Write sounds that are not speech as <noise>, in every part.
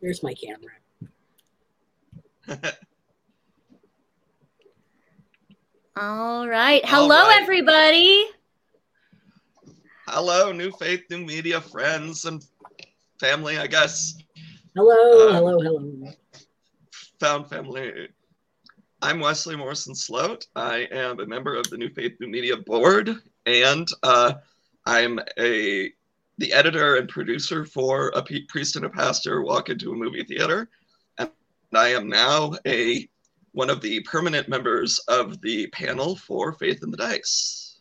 There's my camera. <laughs> All right. Hello, right. everybody. Hello, New Faith, New Media friends and family, I guess. Hello, Uh, hello, hello. Found family. I'm Wesley Morrison-Sloat. I am a member of the New Faith, New Media board, and uh, I'm a the editor and producer for A Priest and a Pastor Walk into a Movie Theater. And I am now a one of the permanent members of the panel for Faith in the Dice.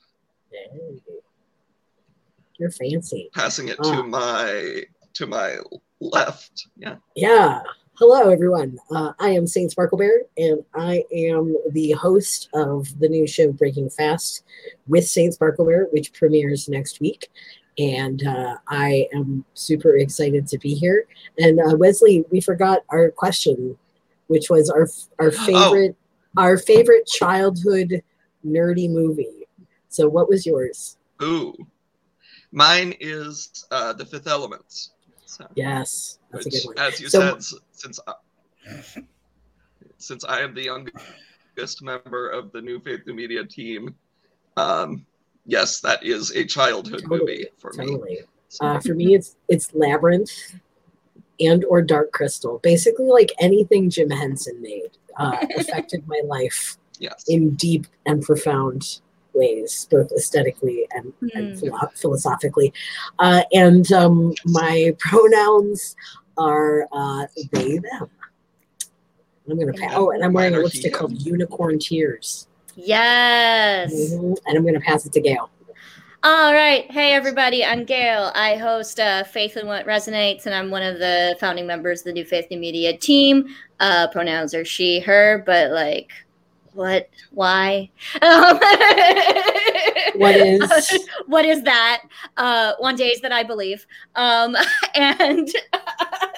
You're fancy. Passing it Ah. to my to my left. Yeah. Yeah. Hello, everyone. Uh, I am Saint Sparklebear, and I am the host of the new show Breaking Fast with Saint Sparklebear, which premieres next week. And uh, I am super excited to be here. And uh, Wesley, we forgot our question, which was our our favorite our favorite childhood nerdy movie. So, what was yours? Ooh. Mine is uh, The Fifth Element. So, Yes, that's a good one. as you So- said, since I, since I am the youngest member of the New Faith New Media team, um, yes, that is a childhood Totally, movie for me. Totally. So, Uh, for me, it's it's Labyrinth and or Dark Crystal. Basically, like anything Jim Henson made uh, <laughs> affected my life yes. in deep and profound ways, both aesthetically and, and Hmm. philo- philosophically. Uh, and um, my pronouns are uh, they them. I'm gonna pa- oh, and I'm wearing a lipstick called. Unicorn Tears, Yes. Mhm. and I'm gonna pass it to Gail. All right. Hey, everybody. I'm Gail. I host uh, Faith in What Resonates, and I'm one of the founding members of the New Faith New Media team. Uh, pronouns are she, her, but like, what? Why? Um, <laughs> What is what is that? Uh, one days that I believe. Um, <laughs> and <laughs>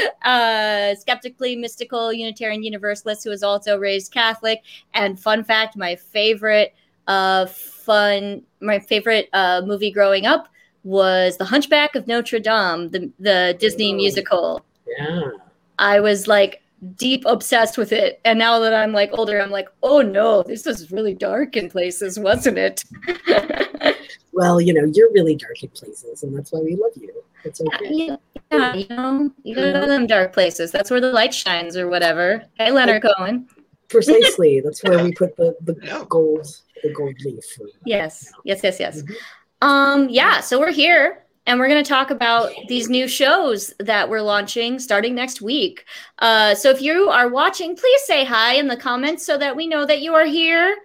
<laughs> uh, skeptically mystical Unitarian Universalist who was also raised Catholic. And fun fact, my favorite uh, fun, my favorite uh, movie growing up was The Hunchback of Notre Dame, the the Disney Oh. musical. yeah? I was like deep obsessed with it. And now that I'm like older, I'm like, oh no, this was really dark in places, wasn't it? <laughs> Well, you know, you're really dark in places, and that's why we love you. It's okay. yeah, yeah, you know, you go to them dark places. That's where the light shines or whatever. Hey, Leonard Cohen. Precisely. That's where we <laughs> put the, the gold the gold leaf. Yes, yes, yes, yes. Mhm. Um, yeah, so we're here and we're going to talk about these new shows that we're launching starting next week. Uh, so if you are watching, please say hi in the comments so that we know that you are here.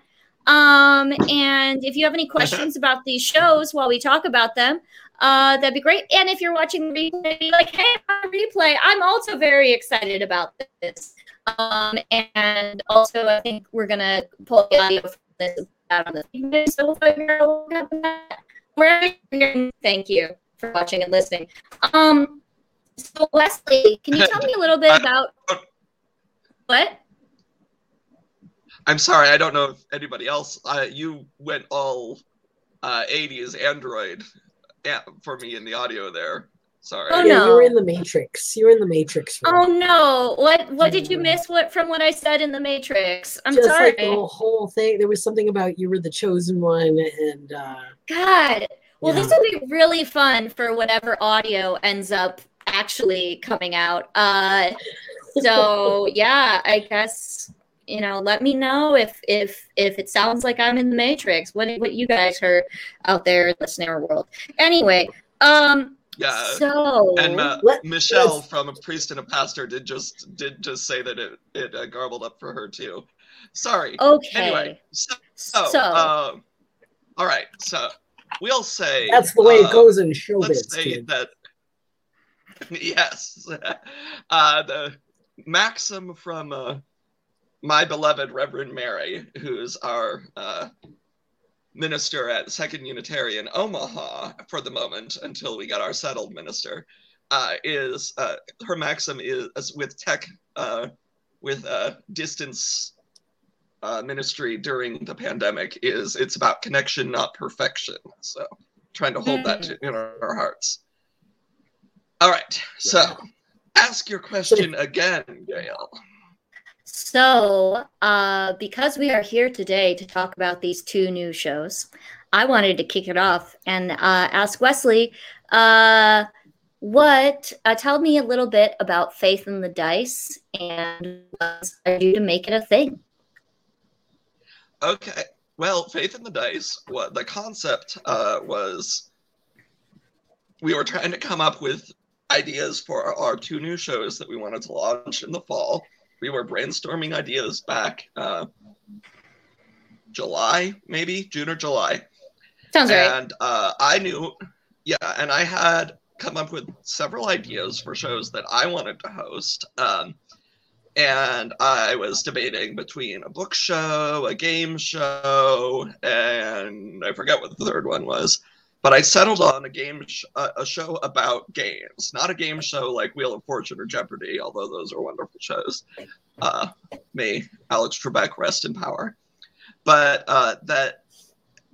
Um, and if you have any <laughs> questions about these shows while we talk about them, uh, that'd be great. And if you're watching the replay, be like, hey, replay, I'm also very excited about this. Um, and also, I think we're going to pull the audio from this out on the so figure out what happened that. Wherever you're hearing, thank you for watching and listening. Um, so Wesley, can you tell me a little bit <laughs> about what? I'm sorry, I don't know if anybody else. Uh, you went all uh, 80s Android for me in the audio there. Sorry. Oh, yeah, no. you were in the Matrix. You were in the Matrix. for Oh no! What what did you miss? What from what I said in the Matrix? I'm just sorry. like the whole thing. There was something about you were the chosen one, and uh, God. Well, Yeah. this will be really fun for whatever audio ends up actually coming out. Uh, so <laughs> yeah, I guess you know. Let me know if if if it sounds like I'm in the Matrix. What what you guys heard out there in the snare world? Anyway, um. Yeah. So And uh, Let- Michelle let's- from a priest and a pastor did just did just say that it it uh, garbled up for her too. Sorry. okay. Anyway, so, so, uh, all right. So we'll say that's the way uh, it goes in showbiz. let's say kid. that <laughs> yes <laughs> uh the maxim from uh my beloved reverend mary who's our uh minister at second unitarian omaha for the moment until we got our settled minister uh is uh her maxim is with tech uh with uh distance uh ministry during the pandemic is it's about connection not perfection so trying to hold that Mm. in our hearts all right. So, Ask your question again, Gail. So, uh, because we are here today to talk about these two new shows, I wanted to kick it off and uh, ask Wesley, uh, what? Uh, tell me a little bit about Faith in the Dice and what inspired you to make it a thing. Okay. Well, Faith in the Dice, what the concept uh, was we were trying to come up with ideas for our two new shows that we wanted to launch in the fall. We were brainstorming ideas back uh, July, maybe June or July. Sounds right. And uh, I knew, yeah, and I had come up with several ideas for shows that I wanted to host. Um, and I was debating between a book show, a game show, and I forget what the third one was. But I settled on a game, sh- a show about games, not a game show like Wheel of Fortune or Jeopardy, although those are wonderful shows. Uh, may Alex Trebek rest in power. But uh, that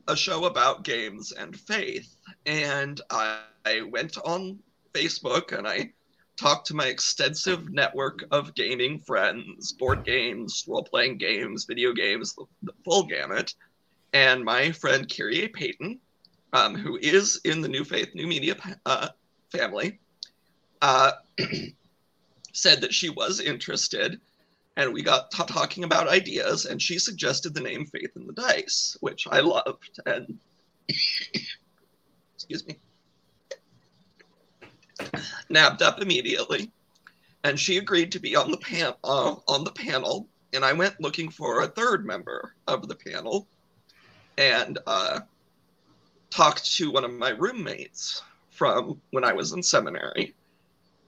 a show about games and faith, and I, I went on Facebook and I talked to my extensive network of gaming friends, board games, role playing games, video games, the, the, full gamut. And my friend Kyrie Payton, um, who is in the New Faith, New Media uh, family, uh, <clears throat> said that she was interested. And we got t- talking about ideas, and she suggested the name Faith in the Dice, which I loved. And <coughs> excuse me nabbed up immediately, and she agreed to be on the pan uh, on the panel. And I went looking for a third member of the panel, and uh, talked to one of my roommates from when I was in seminary,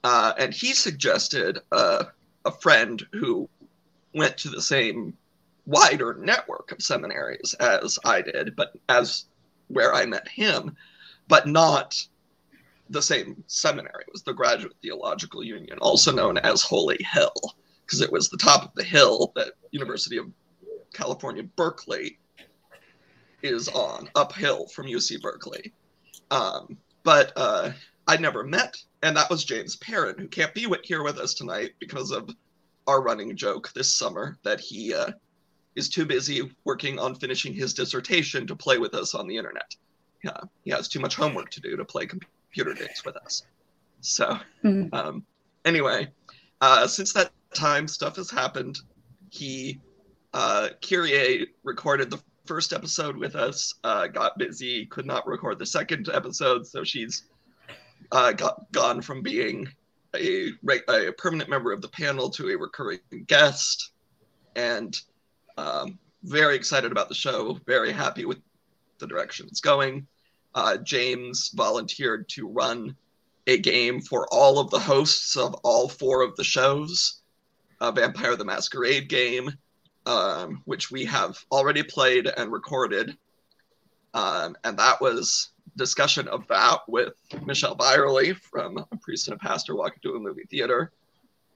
uh, and he suggested uh, a friend who went to the same wider network of seminaries as I did, but as where I met him, but not the same seminary. It was the Graduate Theological Union, also known as Holy Hill, because it was the top of the hill that University of California, Berkeley is on, uphill from UC Berkeley. Um, but uh, I never met, and that was James Perrin, who can't be here with us tonight because of our running joke this summer that he uh, is too busy working on finishing his dissertation to play with us on the internet. Yeah, he has too much homework to do to play computer games with us. So, mm-hmm. um, anyway, uh, since that time, stuff has happened. He, uh, Kyrie recorded the first episode with us, uh, got busy, could not record the second episode, so she's uh, got gone from being a, a permanent member of the panel to a recurring guest, and um, very excited about the show, very happy with the direction it's going. Uh, James volunteered to run a game for all of the hosts of all four of the shows uh, Vampire the Masquerade game, um, which we have already played and recorded. Um, and that was discussion of that with Michelle Byerly from A Priest and a Pastor Walk into a Movie Theater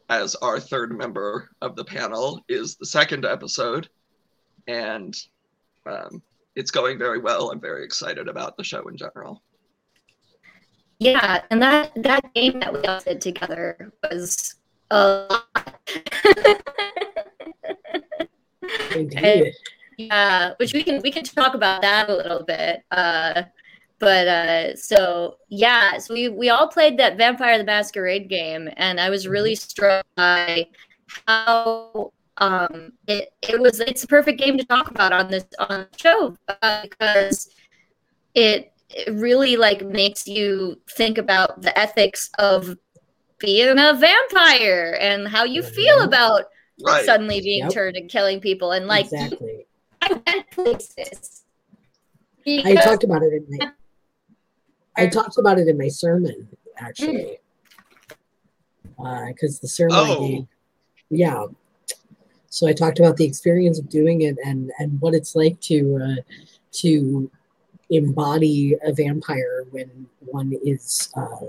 as our third member of the panel is the second episode. And um, it's going very well. I'm very excited about the show in general. Yeah, and that that game that we all did together was a lot. <laughs> and, yeah, which we can we can talk about that a little bit. Uh, but uh, so yeah, so we we all played that Vampire the Masquerade game, and I was really mm-hmm. struck by how um, it it was it's a perfect game to talk about on this on the show uh, because it it really like makes you think about the ethics of being a vampire and how you mm-hmm. feel about right. suddenly being yep. turned and killing people and like exactly. <laughs> I went places. I talked about it in my I talked about it in my sermon actually. Because mm. uh, the sermon oh. I gave, yeah, so I talked about the experience of doing it and and what it's like to uh, to embody a vampire when one is uh,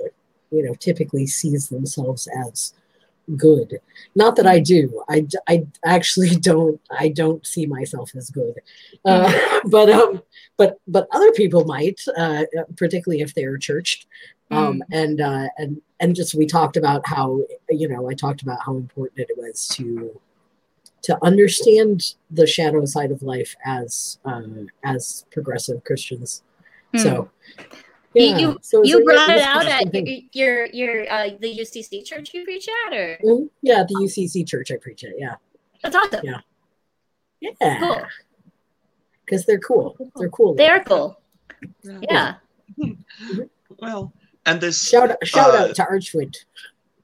you know typically sees themselves as good. Not that i do. I, I actually <laughs> don't i don't see myself as good. Uh, <laughs> but um but but other people might uh, particularly if they're churched. Um, and uh, and and just we talked about how you know I talked about how important it was to to understand the shadow side of life as uh, as progressive Christians. Hmm. So You- yeah, you so you brought it out at thing. your your uh, the UCC church you preach at, or Mhm. yeah the UCC church I preach at yeah that's awesome. Yeah. yeah Cool. because they're cool they're cool They are cool. Yeah. <laughs> Well, and this shout out shout Uh, out to Archwood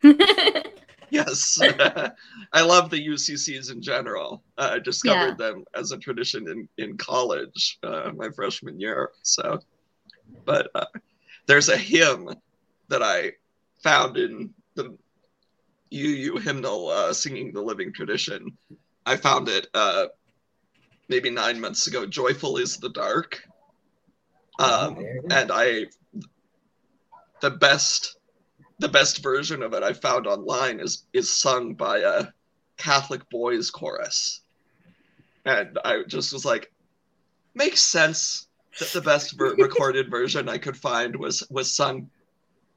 <laughs> yes, <laughs> I love the UCCs in general. Uh, I discovered them as a tradition in in college, uh, my freshman year. So, but uh, there's a hymn that I found in the UU hymnal, uh, singing the living tradition. I found it uh, maybe nine months ago. Joyful is the dark. Um, go. and I the best the best version of it I found online is is sung by a Catholic boys chorus. And I just was like makes sense that the best ver- recorded version I could find was was sung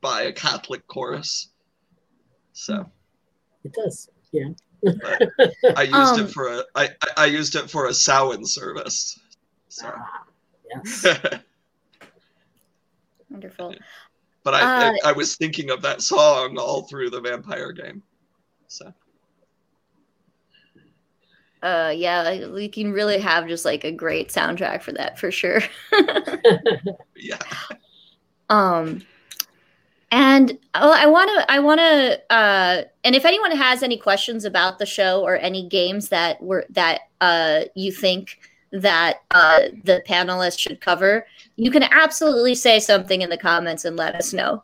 by a Catholic chorus. So it does yeah I used Um, it for a I, I used it for a Samhain service. So Ah, yes <laughs> Wonderful. but I, Uh, I I was thinking of that song all through the vampire game. So Uh, yeah, we can really have just like a great soundtrack for that for sure. <laughs> yeah. Um, and oh, I want to, I want to, uh, and if anyone has any questions about the show or any games that were that uh, you think that uh, the panelists should cover, you can absolutely say something in the comments and let us know.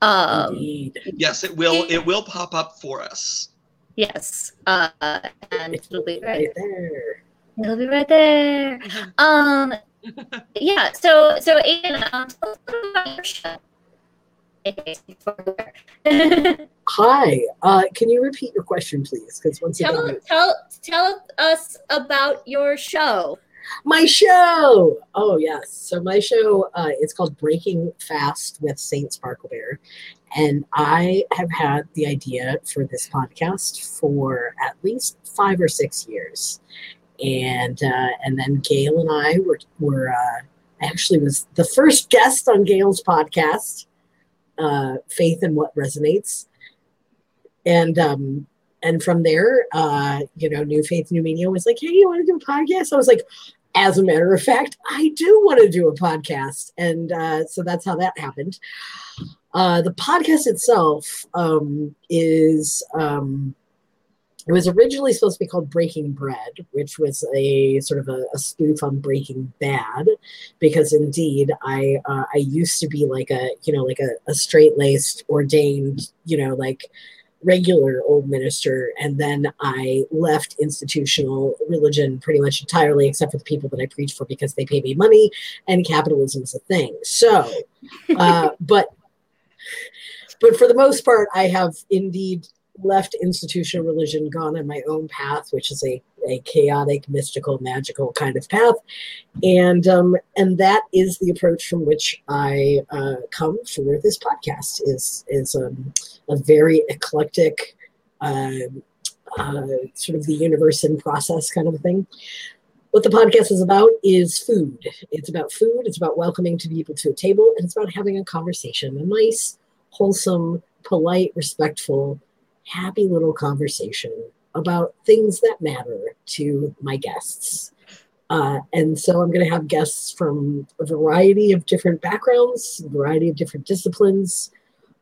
Um, Indeed. Yes, it will. It will pop up for us. Yes, uh, and it'll be right right there. It'll be right there. <laughs> Um, yeah. So, so Ian, um, tell us a little about your show. <laughs> Hi. Uh, can you repeat your question, please? Because once tell, again, tell, tell us about your show. my show. Oh yes. So my show uh, it's called Breaking Fast with Saint Sparklebear, and I have had the idea for this podcast for at least five or six years, and uh, and then Gail and I were were uh, actually was the first guest on Gail's podcast, uh, Faith in What Resonates, and um, and from there, uh, you know, New Faith, New Media was like, "Hey, you want to do a podcast?" I was like, "As a matter of fact, I do want to do a podcast," and uh, so that's how that happened. Uh, the podcast itself um, is um, it was originally supposed to be called Breaking Bread, which was a sort of a, a spoof on Breaking Bad, because indeed I uh, I used to be like a you know like a, a straight laced ordained you know like regular old minister and then i left institutional religion pretty much entirely except for the people that i preach for because they pay me money and capitalism is a thing. So <laughs> uh, but but for the most part i have indeed left institutional religion gone on my own path which is a, a chaotic mystical magical kind of path and um and that is the approach from which i uh, come for this podcast is is um a very eclectic, uh, uh, sort of the universe in process kind of thing. What the podcast is about is food. It's about food. It's about welcoming to people to a table, and it's about having a conversation, a nice, wholesome, polite, respectful, happy little conversation about things that matter to my guests. Uh, and so I'm going to have guests from a variety of different backgrounds, a variety of different disciplines,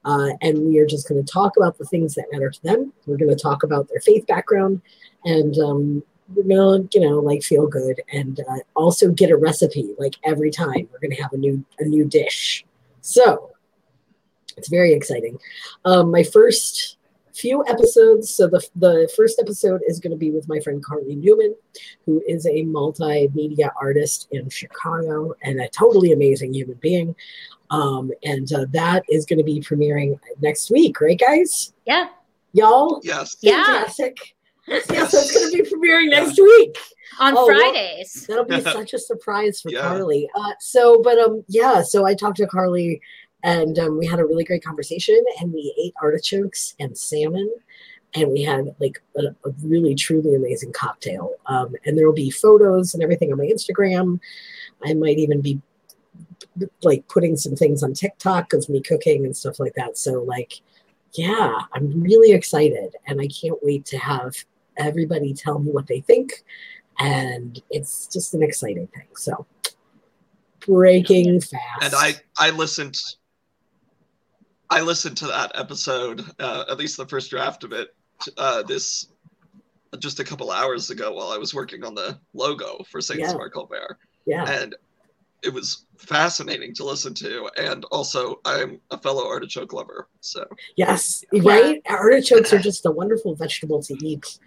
uh, and we are just going to talk about the things that matter to them. We're going to talk about their faith background, and um, you know, like feel good, and uh, also get a recipe. Like every time, we're going to have a new a new dish. So it's very exciting. Um, my first few episodes. So the the first episode is going to be with my friend Carly Newman, who is a multimedia artist in Chicago and a totally amazing human being. Um, and uh, that is going to be premiering next week, right, guys? Yeah. Y'all? Yes. Fantastic. Yeah, so it's going to be premiering next week. On Oh, well- Fridays. That'll be <laughs> such a surprise for Yeah. Carly. Uh, so, but um, yeah. So I talked to Carly, and um, we had a really great conversation. And we ate artichokes and salmon, and we had like a, a really truly amazing cocktail. Um, and there will be photos and everything on my Instagram. I might even be like putting some things on TikTok of me cooking and stuff like that. So like, yeah, I'm really excited, and I can't wait to have everybody tell me what they think. And it's just an exciting thing. So breaking fast. And I I listened I listened to that episode, uh, at least the first draft of it, uh, this just a couple hours ago while I was working on the logo for Saint Yeah. Sparklebear, yeah. and it was fascinating to listen to. And also, I'm a fellow artichoke lover, so Yes, right. Artichokes are just a wonderful vegetable to eat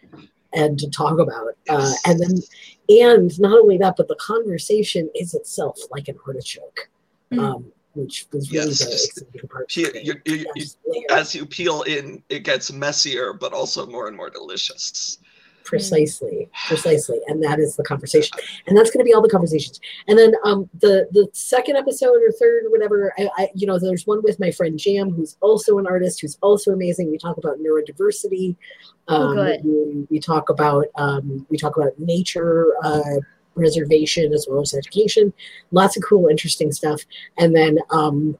and to talk about. Uh, and then, and not only that, but the conversation is itself like an artichoke, Mhm. um, which was really Yes, the just part. you, for me. you, you, you, Yes, layer. as you peel in, it gets messier, but also more and more delicious. Precisely precisely. And that is the conversation. And that's going to be all the conversations. And then um the the second episode or third or whatever I, I you know there's one with my friend jam who's also an artist who's also amazing. We talk about neurodiversity. Oh, um, good. we, we talk about um, we talk about nature uh, preservation as well as education. Lots of cool interesting stuff. And then um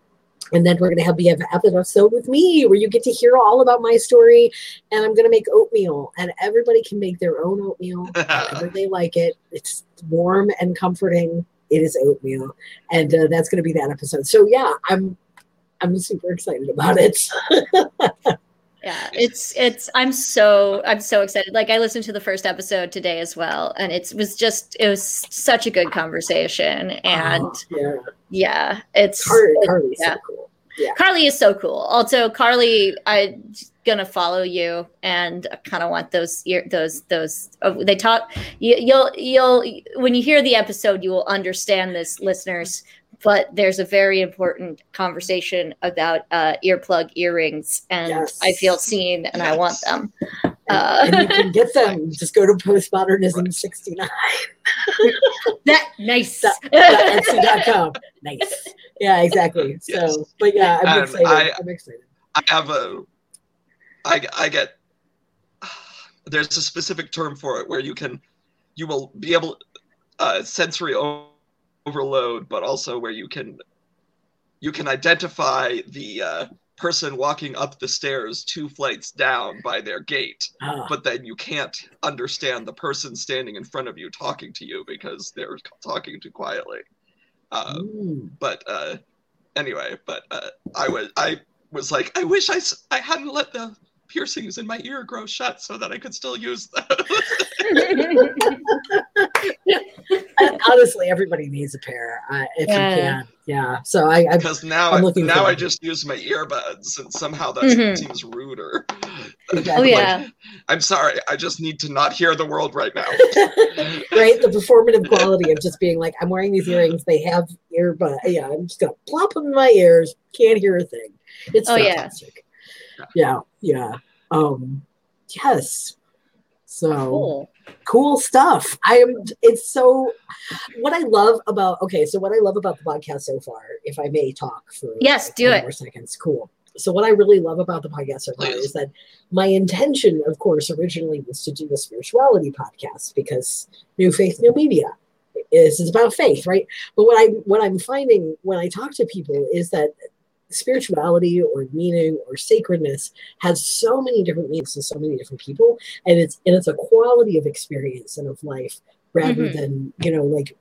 and then we're going to have the episode with me where you get to hear all about my story and i'm going to make oatmeal and everybody can make their own oatmeal however <laughs> they like it. It's warm and comforting. It is oatmeal and uh, that's going to be that episode. So yeah i'm i'm super excited about it <laughs> Yeah, it's it's I'm so I'm so excited. Like I listened to the first episode today as well, and it was just it was such a good conversation. Oh, and Oh, yeah yeah, it's Car- it- carly's yeah. so cool Carly is so cool. Also, Carly, I'm gonna follow you, and kind of want those ear, those those. Oh, they talk. You, you'll you'll when you hear the episode, you will understand this, listeners. But there's a very important conversation about uh, earplug earrings, and Yes. I feel seen, and I want them. Uh, and you can get them <laughs> just go to postmodernism 69 that nice. etsy.com nice yeah exactly <laughs> so Yes. but yeah i'm And excited I- i'm excited I have a, I, I get, <sighs> there's a specific term for it where you can, you will be able, uh, sensory o- overload, but also where you can, you can identify the uh, person walking up the stairs two flights down by their gate, Ah, but then you can't understand the person standing in front of you talking to you because they're talking too quietly. Uh, but uh anyway but uh i was i was like i wish I I hadn't let the piercings in my ear grow shut so that i could still use those <laughs> And honestly everybody needs a pair uh, if Yeah. you can yeah so i, I because now I'm I, looking now i it. just use my earbuds and somehow that Mhm. seems ruder oh Exactly. yeah. i'm sorry i just need to not hear the world right now <laughs> right the performative quality of just being like i'm wearing these earrings they have earbud yeah i'm just gonna plop them in my ears can't hear a thing it's Oh, fantastic yeah yeah yeah. um yes so Cool. cool stuff. I am. It's so. What I love about okay, so what I love about the podcast so far, if I may talk for Yes, like do it. More seconds, cool. So what I really love about the podcast so far is that my intention, of course, originally was to do a spirituality podcast because New Faith, New Media is is about faith, right? But what I what I'm finding when I talk to people is that spirituality or meaning or sacredness has so many different meanings to so many different people and it's and it's a quality of experience and of life rather Mhm. than you know like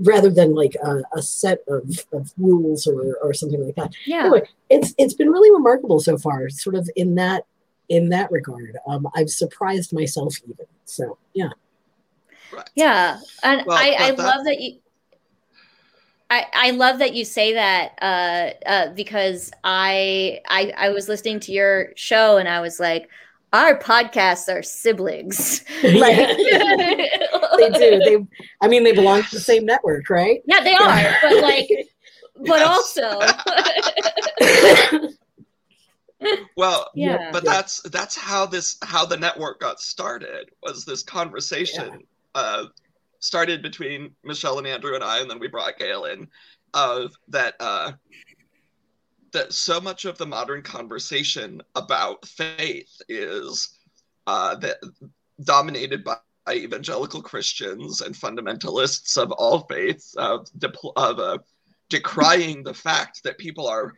rather than like a, a set of, of rules or or something like that Yeah. anyway it's it's been really remarkable so far sort of in that in that regard um i've surprised myself even so yeah Yeah, and Well, I, I that- love that you. I, I love that you say that uh, uh, because I, I I was listening to your show and I was like, our podcasts are siblings. <laughs> like, <laughs> they do. They i mean they belong to the same network right? Yeah, they are, but like, <laughs> but also, well yeah, but that's that's how this how the network got started was this conversation uh started between michelle and andrew and i and then we brought gail in of that uh that so much of the modern conversation about faith is uh, that dominated by evangelical Christians and fundamentalists of all faiths of, of uh, decrying the fact that people are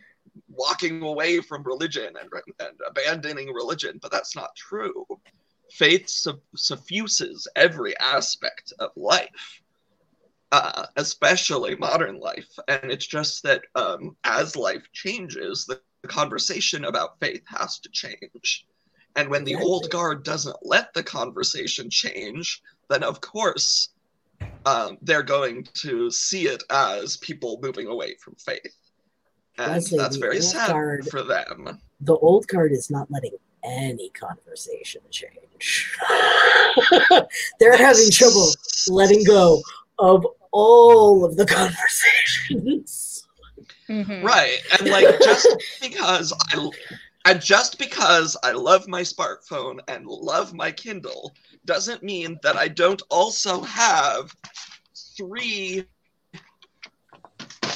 walking away from religion and, and abandoning religion, but that's not true. Faith suffuses every aspect of life, uh, especially modern life. And it's just that um, as life changes, the conversation about faith has to change. And when the old guard doesn't let the conversation change, then of course um, they're going to see it as people moving away from faith. And Leslie, that's very sad guard, for them. The old guard is not letting any conversation change. <laughs> they're having trouble letting go of all of the conversations. Mm-hmm. Right. And like just because I and just because I love my smartphone and love my Kindle doesn't mean that I don't also have three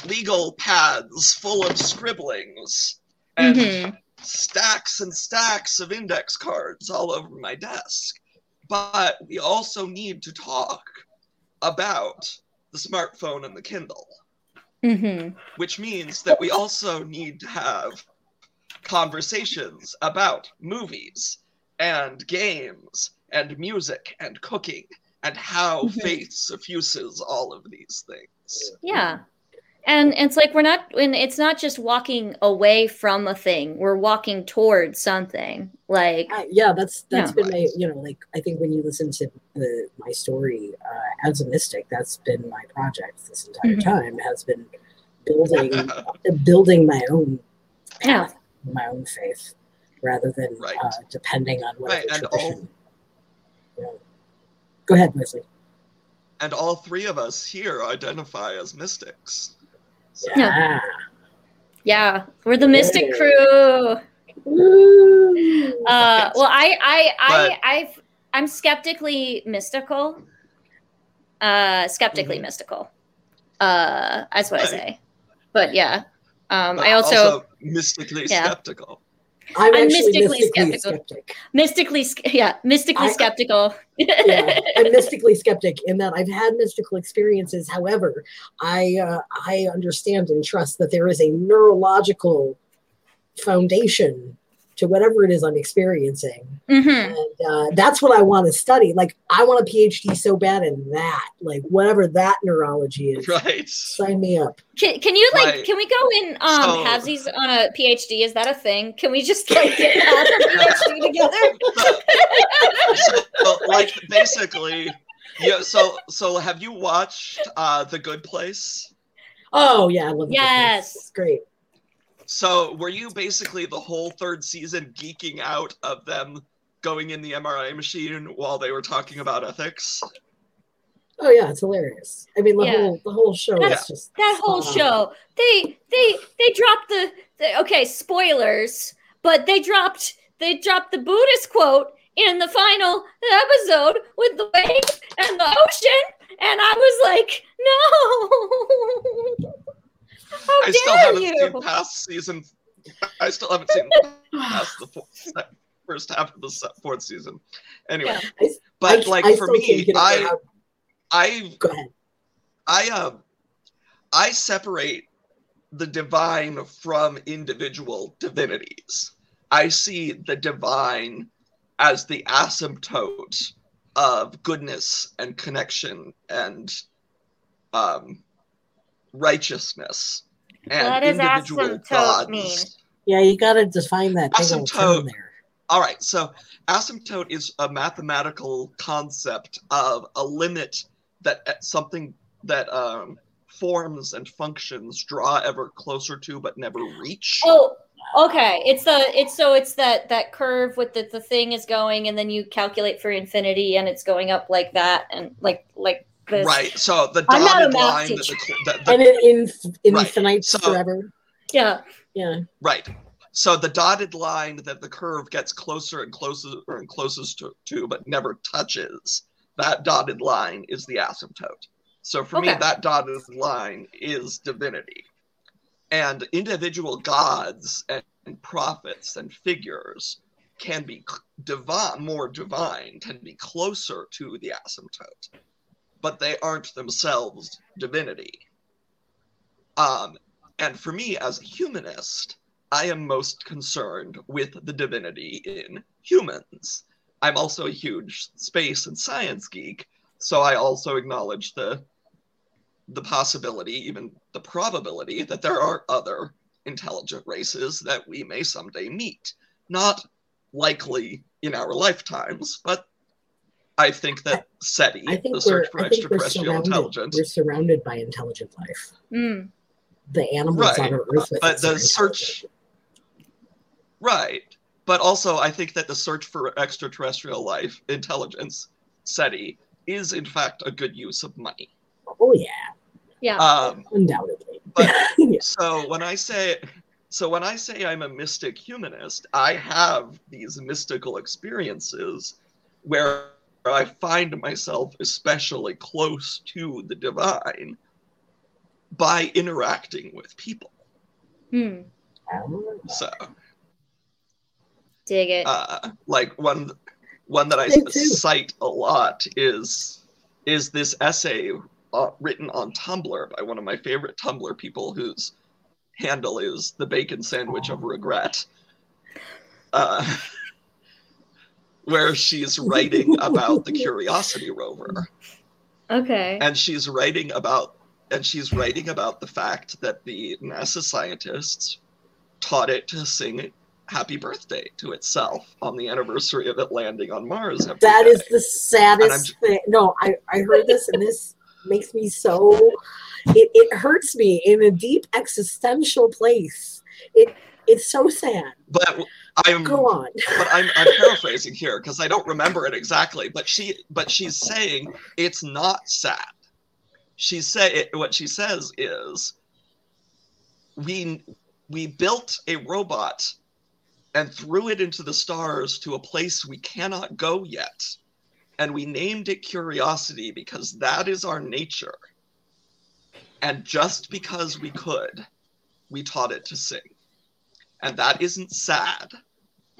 legal pads full of scribblings and mm-hmm. Stacks and stacks of index cards all over my desk. But we also need to talk about the smartphone and the Kindle. Mm-hmm. Which means that we also need to have conversations about movies and games and music and cooking and how mm-hmm. faith suffuses all of these things. Yeah. And it's like we're not when it's not just walking away from a thing, we're walking towards something. Like uh, yeah, that's that's been my you know, like I think when you listen to the my story uh, as a mystic, that's been my project this entire mm-hmm. time has been building <laughs> building my own path yeah my own faith rather than right. uh, depending on what right. tradition. All, Go ahead, Leslie. And all three of us here identify as mystics. So. Yeah. Yeah, we're the mystic crew. Uh, well, I, I, I, I've, I'm skeptically mystical. Uh, skeptically mm-hmm. mystical. Uh, that's what right. I say. But yeah, um, I also, also mystically yeah. skeptical. I'm, I'm mystically, mystically skeptical. Skeptic. Mystically, yeah, mystically I, skeptical. yeah, I'm <laughs> mystically skeptic in that I've had mystical experiences. However, I uh, I understand and trust that there is a neurological foundation to whatever it is I'm experiencing. Mm-hmm. And uh, that's what I want to study. Like, I want a PhD so bad in that, like, whatever that neurology is. Right. Sign me up. Can, can you, like, right. can we go in um, so, halvesies on a PhD? Is that a thing? Can we just, like, get <laughs> a PhD <laughs> together? so, so, like, basically, yeah, so, so have you watched uh, The Good Place? Oh, yeah. I love Yes. It's great. So were you basically the whole third season geeking out of them going in the MRI machine while they were talking about ethics? Oh yeah, it's hilarious. I mean, the yeah. whole the whole show That's, is just that whole show. They they they dropped the, the okay spoilers, but they dropped they dropped the Buddhist quote in the final episode with the waves and the ocean, and I was like, no. <laughs> How I still haven't you? seen past season. I still haven't seen past the fourth, <sighs> first half of the fourth season. Anyway, yeah. but I, like I for me, I. I, I, um, I separate the divine from individual divinities. I see the divine as the asymptote of goodness and connection and um, righteousness and what does individual gods. Mean? Yeah, you got to define that. Asymptote. All right, so asymptote is a mathematical concept of a limit that uh, something that um, forms and functions draw ever closer to but never reach. Oh, okay. It's the it's so it's that that curve with the the thing is going and then you calculate for infinity and it's going up like that and like like this. Right. So the dotted line, the, the, the, and it in, infinites right. so, forever. Yeah. Yeah. Right. So the dotted line that the curve gets closer and closer and closest to, to but never touches, that dotted line is the asymptote. So for okay. me, that dotted line is divinity. and individual gods and, and prophets and figures can be divine, more divine, can be closer to the asymptote, but they aren't themselves divinity. Um, and for me, as a humanist, I am most concerned with the divinity in humans. I'm also a huge space and science geek, so I also acknowledge the the possibility, even the probability, that there are other intelligent races that we may someday meet. Not likely in our lifetimes, but I think that SETI, I think the search for we're, I think we're extraterrestrial intelligence, we're surrounded by intelligent life. Mm. The animals Right, on Earth with but the search- right? But also, I think that the search for extraterrestrial life intelligence, SETI, is in fact a good use of money. Oh yeah, Yeah. Um, undoubtedly. But- <laughs> Yeah. so when I say so when I say I'm a mystic humanist, I have these mystical experiences where I find myself especially close to the divine by interacting with people. Hmm. So, Dig it. uh, like one one that I cite a lot is is this essay uh, written on Tumblr by one of my favorite Tumblr people whose handle is the bacon sandwich of regret. Uh, <laughs> where she's writing about the Curiosity rover, okay. and she's writing about and she's writing about the fact that the NASA scientists taught it to sing "Happy Birthday" to itself on the anniversary of it landing on Mars. every That day. is the saddest thing. No, I, I heard this and this makes me so it, it hurts me in a deep existential place. It it's so sad. but I'm Go on. but I'm, I'm paraphrasing here because I don't remember it exactly. But she, but she's saying it's not sad. She say what she says is, we we built a robot and threw it into the stars to a place we cannot go yet, and we named it Curiosity because that is our nature. And just because we could, we taught it to sing, and that isn't sad.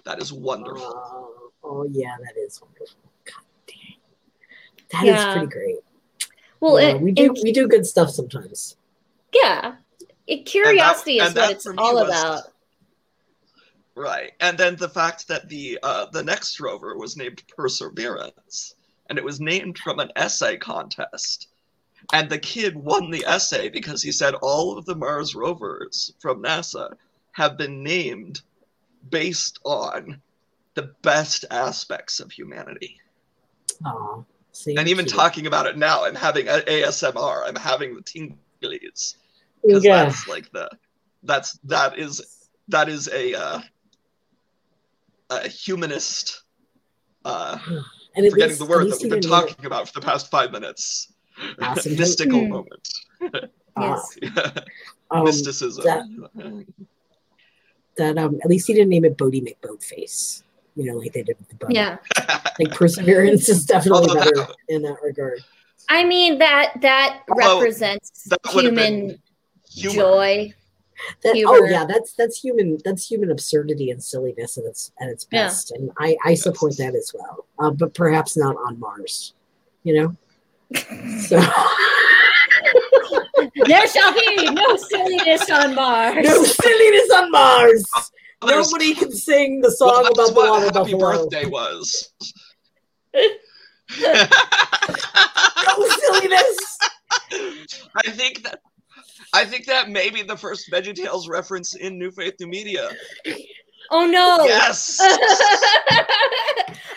That is wonderful. Oh, oh, yeah, that is wonderful. God dang. That is Yeah. pretty great. Well, Yeah, it, we do it- we do good stuff sometimes. yeah. It, curiosity and is what it's for me all was- about. Right. And then the fact that the uh, the next rover was named Perseverance, and it was named from an essay contest. And the kid won the essay because he said all of the Mars rovers from NASA have been named based on the best aspects of humanity. Aw, see, And even cute. talking about it now I'm having ASMR, I'm having the tinglies because Yeah. that's like the that's that is that is a uh, a humanist uh and forgetting least, the word that we've been didn't it- talking about for the past five minutes mystical Hmm. moment uh, <laughs> Yes. um, mysticism that um at least he didn't name it Boaty McBoatface. You know, like they did with the boat. Yeah. <laughs> Like perseverance is definitely Although better that- in that regard. I mean that that Although represents that human joy. That, oh yeah, that's that's human that's human absurdity and silliness at its at its Yeah. best, and I I support Yes. that as well, uh, but perhaps not on Mars, you know. <laughs> So there shall be no silliness on Mars. no silliness on Mars. Uh, Others- Nobody can sing the song that's about the what water happy buffalo. birthday was <laughs> No silliness. I think that I think that may be the first VeggieTales reference in New Faith New Media. Oh no. Yes. <laughs>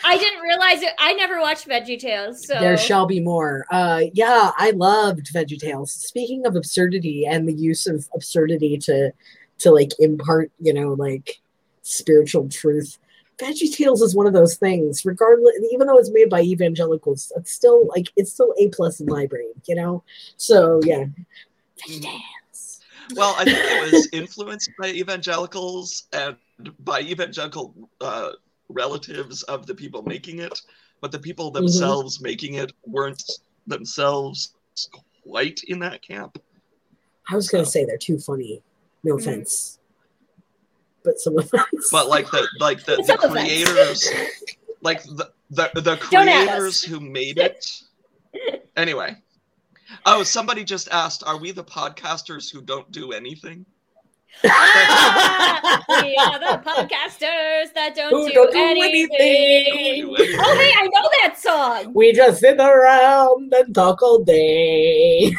I didn't realize it. I never watched VeggieTales, so There shall be more. Uh, yeah, I loved Veggie Tales. Speaking of absurdity and the use of absurdity to to like impart, you know, like spiritual truth. Veggie Tales is one of those things. Regardless, even though it's made by evangelicals, it's still like it's still a plus in my brain, you know. So yeah, VeggieTales. Well, I think it was influenced by evangelicals and by evangelical uh, relatives of the people making it, but the people themselves making it weren't themselves quite in that camp. I was gonna So. say they're too funny. No Mhm. offense, but some offense. but like the like the, <laughs> the creators like the the, the Don't at us. creators who made it <laughs> anyway oh somebody just asked are we the podcasters who don't do anything Ah, we are the podcasters that don't, Who do, don't do anything. anything. Do anything. Oh, hey, I know that song. we just sit around and talk all day.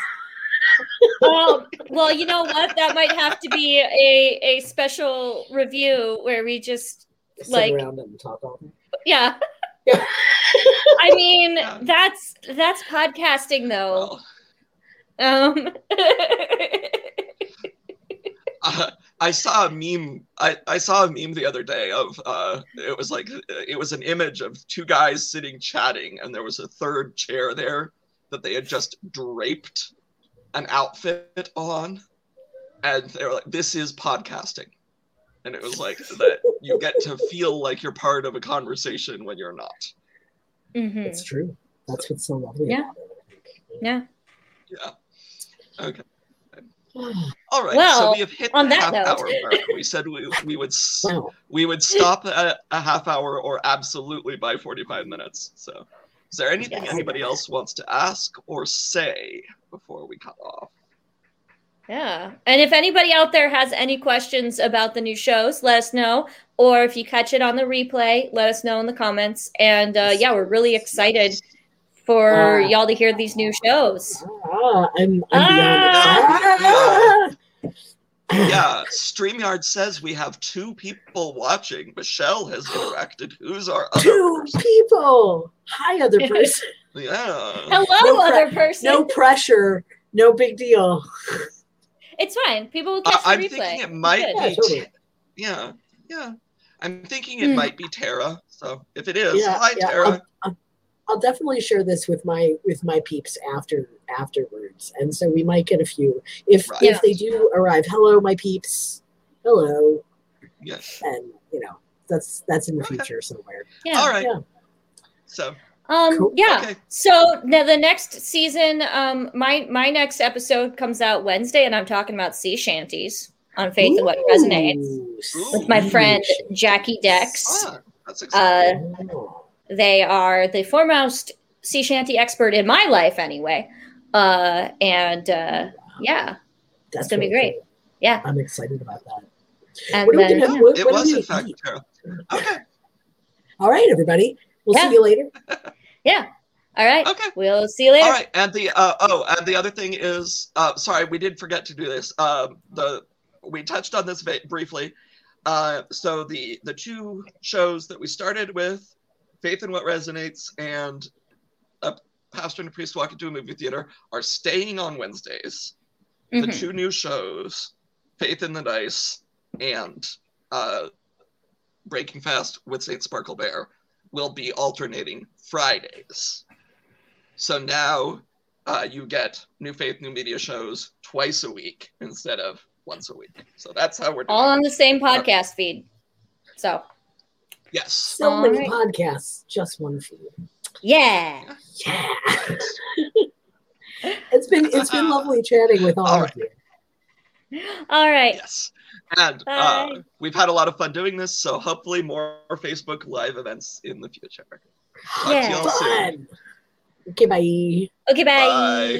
Um, well, you know what? That might have to be a, a special review where we just, Sit Like- around and talk all day. yeah. Yeah. I mean, that's that's podcasting though. Well, Um, uh, I saw a meme. I, I saw a meme the other day of uh, it was like it was an image of two guys sitting chatting, and there was a third chair there that they had just draped an outfit on, and they were like, "This is podcasting," and it was like that you get to feel like you're part of a conversation when you're not. mhm. It's true. That's what's so lovely. Yeah. about it, Yeah. Yeah. Okay. <sighs> All right. so we have hit on the that half note- hour mark. We said we, we would <laughs> we would stop at a half hour or absolutely by 45 minutes. So, is there anything Yes. anybody else wants to ask or say before we cut off? Yeah. And if anybody out there has any questions about the new shows, let us know. Or if you catch it on the replay, let us know in the comments. And uh, yeah, we're really excited for Ah. y'all to hear these new shows. Ah, I'm, I'm Ah. beyond. Yeah, StreamYard says we have two people watching. Michelle has interacted. Who's our other Two person? people. Hi, other <laughs> person. Yeah. Hello, No pre- other person. no pressure. No big deal. It's fine. People will Uh, catch the I'm replay. thinking it might good. Yeah, be. totally. Yeah, yeah. I'm thinking it Hmm. might be Tara. So if it is, Yeah, hi yeah, Tara. I'll, I'll, I'll definitely share this with my with my peeps after afterwards, and so we might get a few if Right. if Yeah. they do arrive. Hello, my peeps. Hello, Yes. and you know that's that's in the Okay. future somewhere. Yeah. All right. Yeah. So Um, Cool. yeah. Okay. So now the next season, um, my my next episode comes out Wednesday, and I'm talking about sea shanties on Faith in What Resonates Ooh, with my friend Jackie Dex. ah, that's exciting. Oh, They are the foremost sea shanty expert in my life, anyway. Uh, and uh, yeah, that's gonna be great. cool. yeah. I'm excited about that. And What then, have? yeah. What- it what was we in fact eat? <laughs> Okay. All right, everybody. We'll Yeah. see you later. <laughs> yeah. All right. Okay. We'll see you later. All right, and the uh, oh, and the other thing is, uh, sorry, we did forget to do this. Um, the we touched on this va- briefly. Uh, so the the two shows that we started with, Faith in What Resonates and a pastor and a priest walk into a movie theater, are staying on Wednesdays. The Mhm. two new shows, Faith in the Dice and uh, Breaking Fast with Saint Sparklebear, will be alternating Fridays. So now uh, you get New Faith, New Media shows twice a week instead of once a week. So that's how we're doing. All on the same podcast feed. So, Yes. So All many right. podcasts, just one feed. yeah. Yeah. <laughs> it's been it's been lovely chatting with all, All of you. All right. Yes. And uh, we've had a lot of fun doing this, so hopefully more Facebook live events in the future. Talk to Yeah. y'all soon. Fun. Okay, bye. Okay, bye. Bye.